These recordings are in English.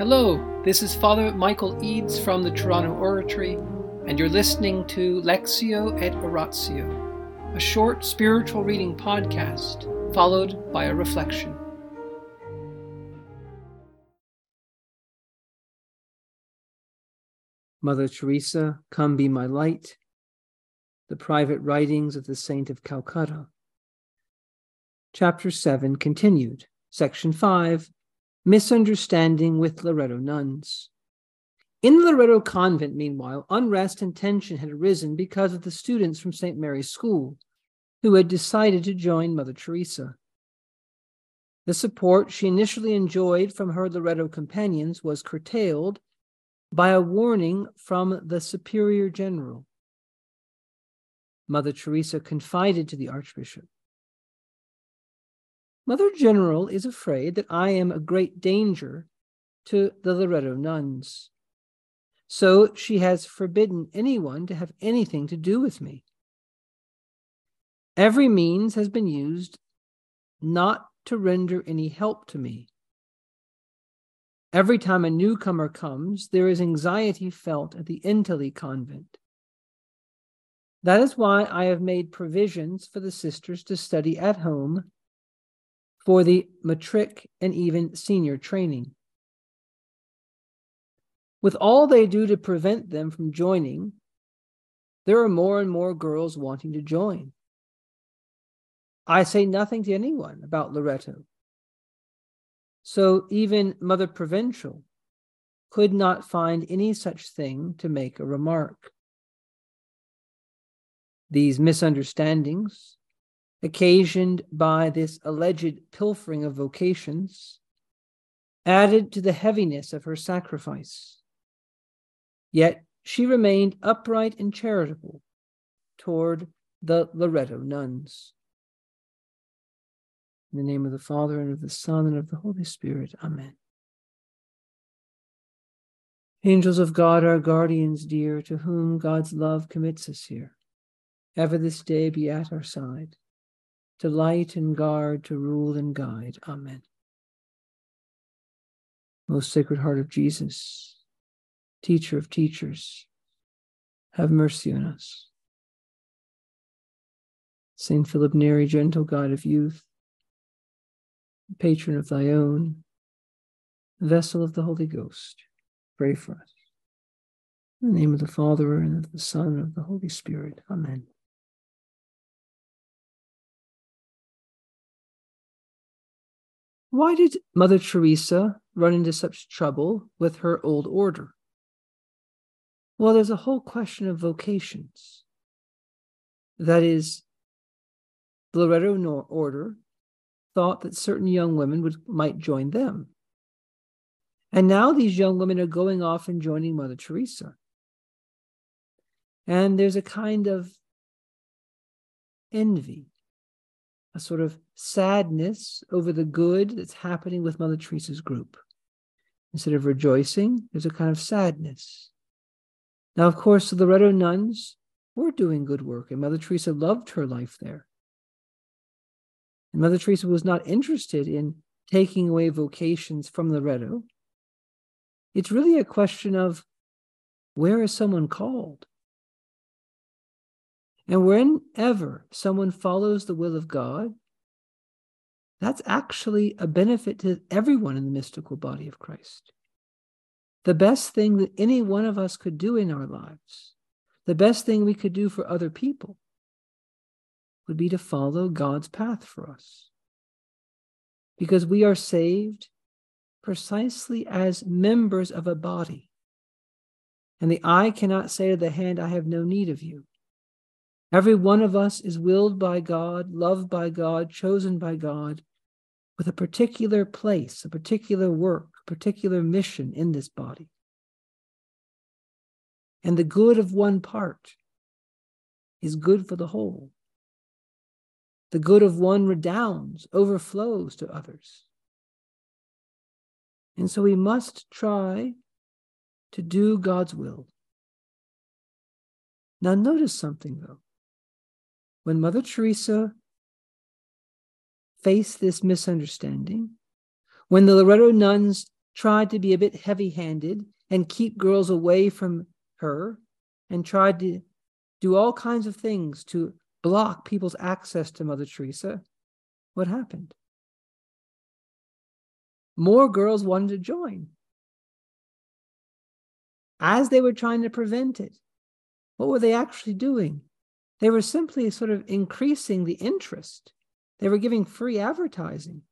Hello, this is Father Michael Eads from the Toronto Oratory, and you're listening to Lectio et Oratio, a short spiritual reading podcast followed by a reflection. Mother Teresa, come be my light. The private writings of the Saint of Calcutta. Chapter 7 continued. Section 5 Misunderstanding with Loreto nuns. In the Loreto convent, meanwhile, unrest and tension had arisen because of the students from St. Mary's School who had decided to join Mother Teresa. The support she initially enjoyed from her Loreto companions was curtailed by a warning from the Superior General. Mother Teresa confided to the Archbishop Mother General is afraid that I am a great danger to the Loreto nuns. So she has forbidden anyone to have anything to do with me. Every means has been used not to render any help to me. Every time a newcomer comes, there is anxiety felt at the Entally convent. That is why I have made provisions for the sisters to study at home for the matric and even senior training. With all they do to prevent them from joining, there are more and more girls wanting to join. I say nothing to anyone about Loreto. So even Mother Provincial could not find any such thing to make a remark. These misunderstandings occasioned by this alleged pilfering of vocations, added to the heaviness of her sacrifice. Yet she remained upright and charitable toward the Loreto nuns. In the name of the Father, and of the Son, and of the Holy Spirit. Amen. Angels of God, our guardians dear, to whom God's love commits us here, ever this day be at our side to light and guard, to rule and guide. Amen. Most Sacred Heart of Jesus, Teacher of teachers, have mercy on us. Saint Philip Neri, gentle God of youth, patron of thy own, vessel of the Holy Ghost, pray for us. In the name of the Father, and of the Son, and of the Holy Spirit. Amen. Why did Mother Teresa run into such trouble with her old order? Well, there's a whole question of vocations. That is, the Loreto order thought that certain young women would might join them. And now these young women are going off and joining Mother Teresa. And there's a kind of envy a sort of sadness over the good that's happening with Mother Teresa's group. Instead of rejoicing, there's a kind of sadness. Now, of course, the Loreto nuns were doing good work, and Mother Teresa loved her life there. And Mother Teresa was not interested in taking away vocations from Loreto. It's really a question of where is someone called? And whenever someone follows the will of God, that's actually a benefit to everyone in the mystical body of Christ. The best thing that any one of us could do in our lives, the best thing we could do for other people, would be to follow God's path for us. Because we are saved precisely as members of a body. And the eye cannot say to the hand, I have no need of you. Every one of us is willed by God, loved by God, chosen by God, with a particular place, a particular work, a particular mission in this body. And the good of one part is good for the whole. The good of one redounds, overflows to others. And so we must try to do God's will. Now, notice something though when Mother Teresa faced this misunderstanding, when the Loreto nuns tried to be a bit heavy handed and keep girls away from her and tried to do all kinds of things to block people's access to Mother Teresa, what happened? More girls wanted to join. As they were trying to prevent it, what were they actually doing? They were simply sort of increasing the interest. They were giving free advertising.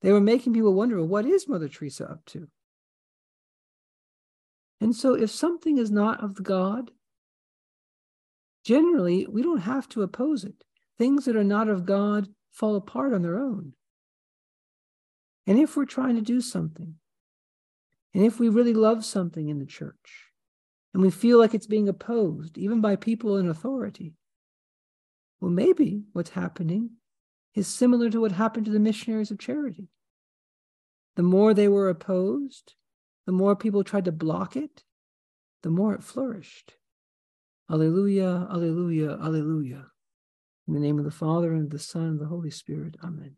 They were making people wonder, what is Mother Teresa up to? And so, if something is not of God, generally we don't have to oppose it. Things that are not of God fall apart on their own. And if we're trying to do something, and if we really love something in the church, and we feel like it's being opposed, even by people in authority, well, maybe what's happening is similar to what happened to the missionaries of charity. The more they were opposed, the more people tried to block it, the more it flourished. Alleluia, alleluia, alleluia. In the name of the Father, and of the Son, and of the Holy Spirit. Amen.